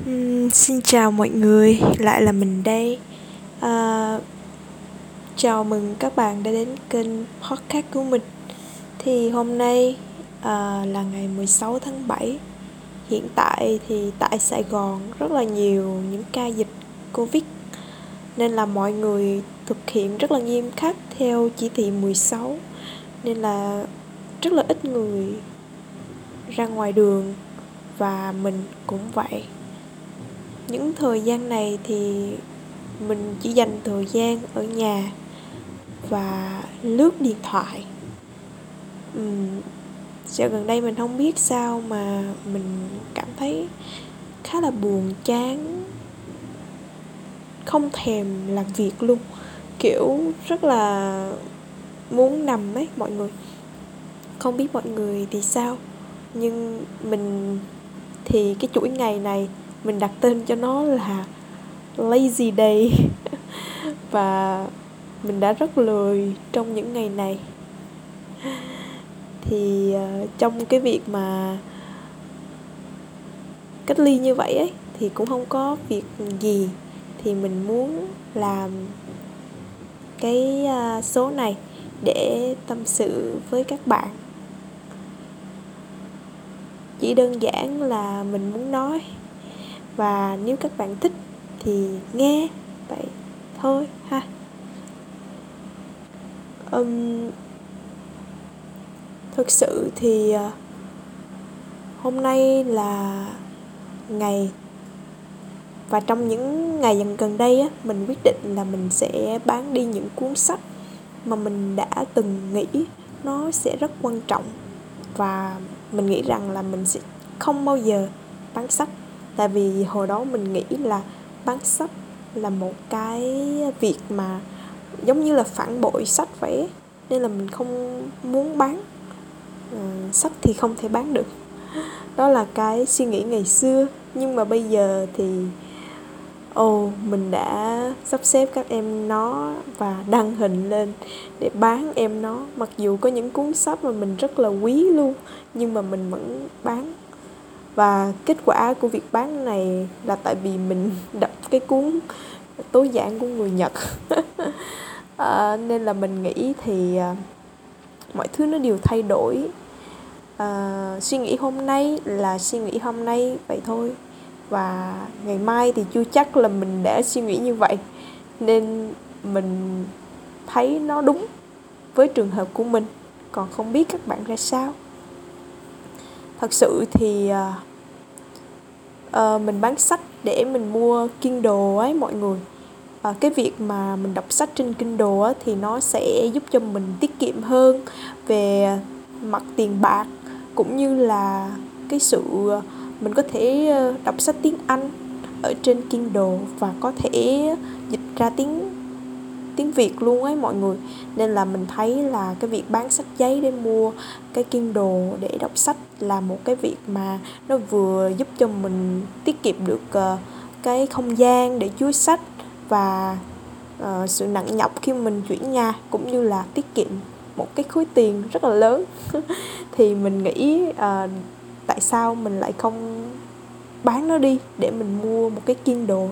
Uhm, xin chào mọi người, lại là mình đây. À, chào mừng các bạn đã đến kênh podcast của mình. Thì hôm nay à, là ngày 16 tháng 7. Hiện tại thì tại Sài Gòn rất là nhiều những ca dịch Covid nên là mọi người thực hiện rất là nghiêm khắc theo chỉ thị 16 nên là rất là ít người ra ngoài đường và mình cũng vậy những thời gian này thì mình chỉ dành thời gian ở nhà và lướt điện thoại. Uhm, dạo gần đây mình không biết sao mà mình cảm thấy khá là buồn chán không thèm làm việc luôn. Kiểu rất là muốn nằm ấy mọi người. Không biết mọi người thì sao nhưng mình thì cái chuỗi ngày này mình đặt tên cho nó là lazy day. Và mình đã rất lười trong những ngày này. Thì uh, trong cái việc mà cách ly như vậy ấy thì cũng không có việc gì. Thì mình muốn làm cái uh, số này để tâm sự với các bạn. Chỉ đơn giản là mình muốn nói và nếu các bạn thích thì nghe vậy thôi ha. Um, thực sự thì ờ, hôm nay là ngày và trong những ngày dần gần đây á mình quyết định là mình sẽ bán đi những cuốn sách mà mình đã từng nghĩ nó sẽ rất quan trọng. Và mình nghĩ rằng là mình sẽ không bao giờ bán sách tại vì hồi đó mình nghĩ là bán sách là một cái việc mà giống như là phản bội sách vậy nên là mình không muốn bán ừ, sách thì không thể bán được. Đó là cái suy nghĩ ngày xưa. Nhưng mà bây giờ thì ồ oh, mình đã sắp xếp các em nó và đăng hình lên để bán em nó. Mặc dù có những cuốn sách mà mình rất là quý luôn nhưng mà mình vẫn bán và kết quả của việc bán này là tại vì mình đọc cái cuốn tối giản của người nhật. À, nên là mình nghĩ thì à, mọi thứ nó đều thay đổi. À, suy nghĩ hôm nay là suy nghĩ hôm nay vậy thôi. Và ngày mai thì chưa chắc là mình đã suy nghĩ như vậy. Nên mình thấy nó đúng với trường hợp của mình. Còn không biết các bạn ra sao? Thật sự thì uh, uh, mình bán sách để mình mua Kindle ấy mọi người. Uh, cái việc mà mình đọc sách trên Kindle á, thì nó sẽ giúp cho mình tiết kiệm hơn về mặt tiền bạc cũng như là cái sự à, mình có thể à, đọc sách tiếng Anh ở trên Kindle và có thể dịch ra tiếng tiếng Việt luôn ấy mọi người. Nên là mình thấy là cái việc bán sách giấy để mua cái Kindle để đọc sách là một cái việc mà nó vừa giúp cho mình tiết kiệm được uh, cái không gian để chứa sách và uh, sự nặng nhọc khi mình chuyển nhà cũng như là tiết kiệm một cái khối tiền rất là lớn. Thì mình nghĩ uh, tại sao mình lại không bán nó đi để mình mua một cái Kindle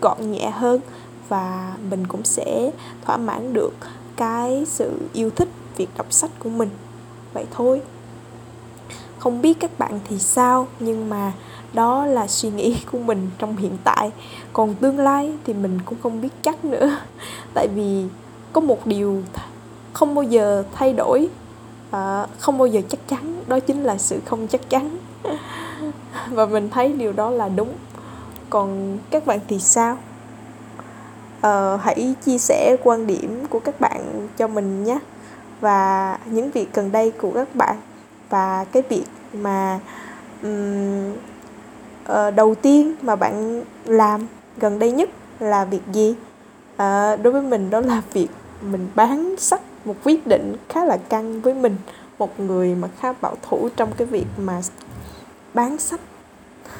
gọn nhẹ hơn và mình cũng sẽ thỏa mãn được cái sự yêu thích việc đọc sách của mình? Vậy thôi không biết các bạn thì sao nhưng mà đó là suy nghĩ của mình trong hiện tại. Còn tương lai thì mình cũng không biết chắc nữa. Tại vì có một điều không bao giờ thay đổi. À, không bao giờ chắc chắn đó chính là sự không chắc chắn. Và mình thấy điều đó là đúng. Còn các bạn thì sao? À, hãy chia sẻ quan điểm của các bạn cho mình nhé. Và những việc gần đây của các bạn và cái việc mà um, uh, đầu tiên mà bạn làm gần đây nhất là việc gì? Uh, đối với mình đó là việc mình bán sách một quyết định khá là căng với mình một người mà khá bảo thủ trong cái việc mà bán sách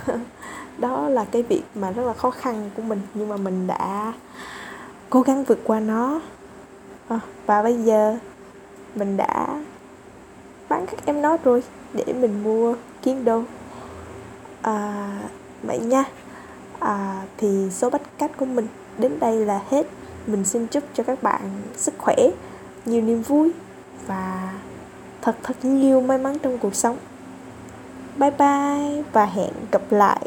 đó là cái việc mà rất là khó khăn của mình nhưng mà mình đã cố gắng vượt qua nó. À, và bây giờ mình đã bán các em nó rồi để mình mua Kindle à, vậy nha. À, thì số cách của mình đến đây là hết. Mình xin chúc cho các bạn sức khỏe nhiều niềm vui và thật thật nhiều may mắn trong cuộc sống. Bye bye và hẹn gặp lại.